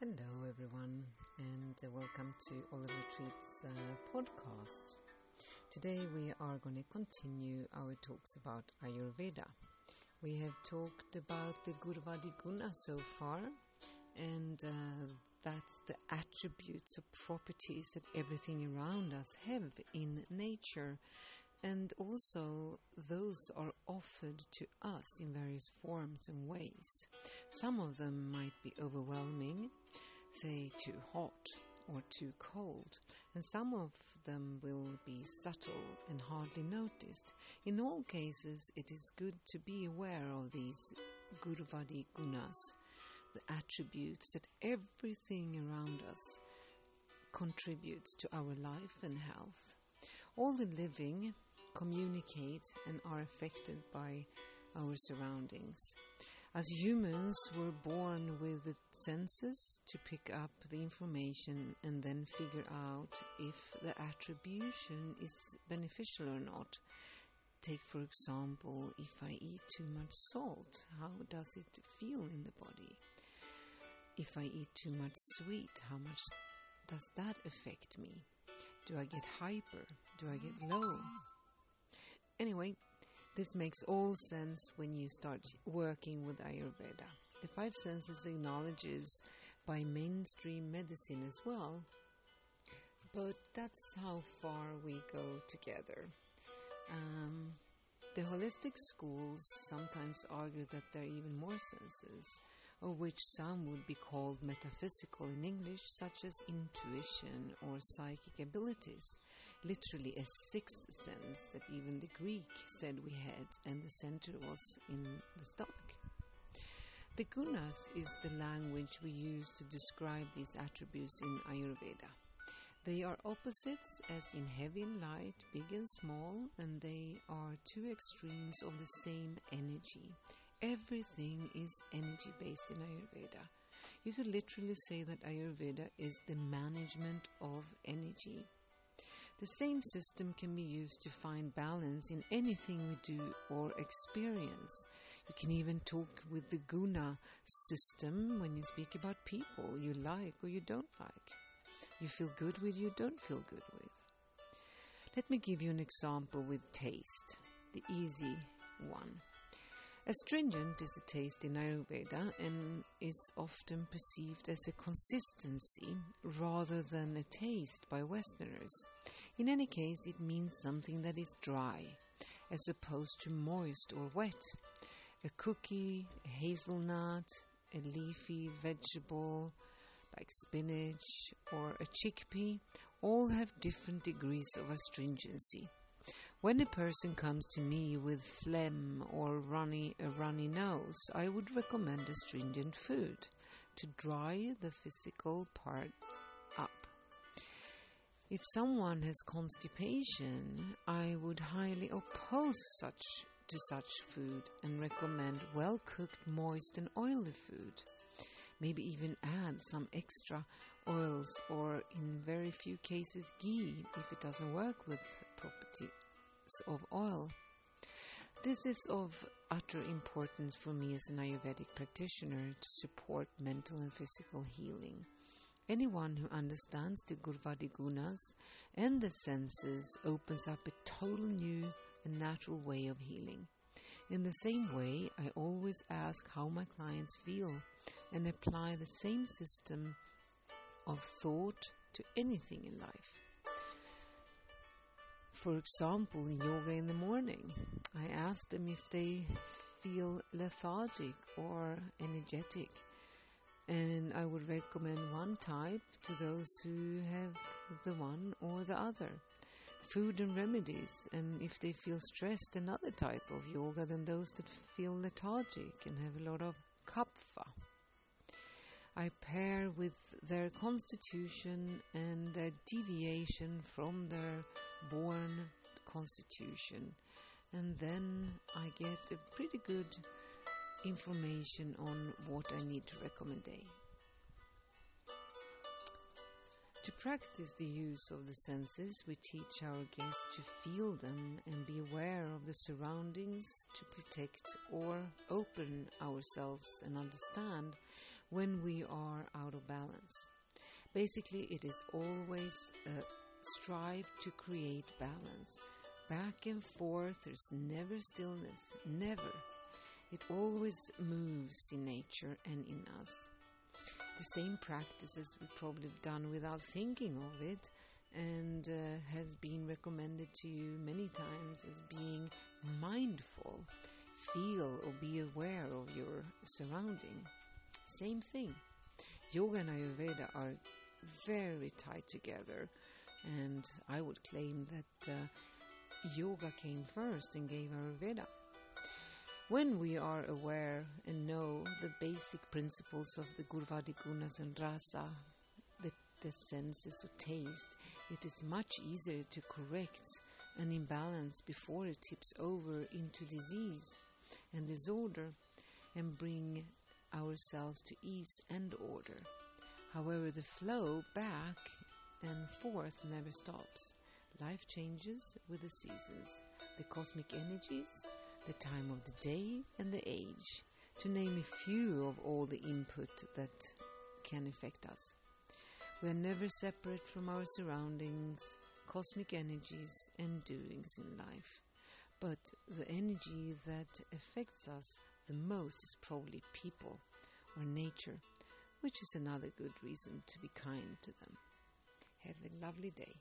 Hello, everyone, and welcome to Oliver Treat's uh, podcast. Today we are going to continue our talks about Ayurveda. We have talked about the Gurvadi Guna so far, and uh, that's the attributes or properties that everything around us have in nature. And also, those are offered to us in various forms and ways. Some of them might be overwhelming, say too hot or too cold, and some of them will be subtle and hardly noticed. In all cases, it is good to be aware of these Gurvadi Gunas, the attributes that everything around us contributes to our life and health. All the living communicate and are affected by our surroundings. As humans, we're born with the senses to pick up the information and then figure out if the attribution is beneficial or not. Take, for example, if I eat too much salt, how does it feel in the body? If I eat too much sweet, how much does that affect me? Do I get hyper? Do I get low? Anyway, this makes all sense when you start working with Ayurveda. The five senses acknowledges by mainstream medicine as well, but that's how far we go together. Um, the holistic schools sometimes argue that there are even more senses, of which some would be called metaphysical in English, such as intuition or psychic abilities literally a sixth sense that even the Greek said we had, and the center was in the stomach. The gunas is the language we use to describe these attributes in Ayurveda. They are opposites as in heavy and light, big and small, and they are two extremes of the same energy. Everything is energy based in Ayurveda. You could literally say that Ayurveda is the management of energy. The same system can be used to find balance in anything we do or experience. You can even talk with the guna system when you speak about people you like or you don't like. You feel good with, you don't feel good with. Let me give you an example with taste, the easy one. Astringent is a taste in Ayurveda and is often perceived as a consistency rather than a taste by Westerners. In any case, it means something that is dry as opposed to moist or wet. A cookie, a hazelnut, a leafy vegetable like spinach or a chickpea all have different degrees of astringency. When a person comes to me with phlegm or runny, a runny nose, I would recommend astringent food to dry the physical part. If someone has constipation, I would highly oppose such to such food and recommend well cooked, moist and oily food. Maybe even add some extra oils or in very few cases ghee if it doesn't work with properties of oil. This is of utter importance for me as an Ayurvedic practitioner to support mental and physical healing. Anyone who understands the Gurvadi Gunas and the senses opens up a total new and natural way of healing. In the same way, I always ask how my clients feel and apply the same system of thought to anything in life. For example, in yoga in the morning, I ask them if they feel lethargic or energetic. And I would recommend one type to those who have the one or the other. Food and remedies, and if they feel stressed, another type of yoga than those that feel lethargic and have a lot of kapha. I pair with their constitution and their deviation from their born constitution, and then I get a pretty good information on what I need to recommend. To practice the use of the senses, we teach our guests to feel them and be aware of the surroundings to protect or open ourselves and understand when we are out of balance. Basically, it is always a strive to create balance. Back and forth, there's never stillness, never. It always moves in nature and in us. The same practices we probably have done without thinking of it and uh, has been recommended to you many times as being mindful. Feel or be aware of your surrounding. Same thing. Yoga and Ayurveda are very tied together, and I would claim that uh, yoga came first and gave Ayurveda. When we are aware and know the basic principles of the Gurvadi Gunas and Rasa, the, the senses of taste, it is much easier to correct an imbalance before it tips over into disease and disorder and bring ourselves to ease and order. However, the flow back and forth never stops. Life changes with the seasons, the cosmic energies, the time of the day, and the age, to name a few of all the input that can affect us. We are never separate from our surroundings, cosmic energies, and doings in life. But the energy that affects us the most is probably people or nature, which is another good reason to be kind to them. Have a lovely day.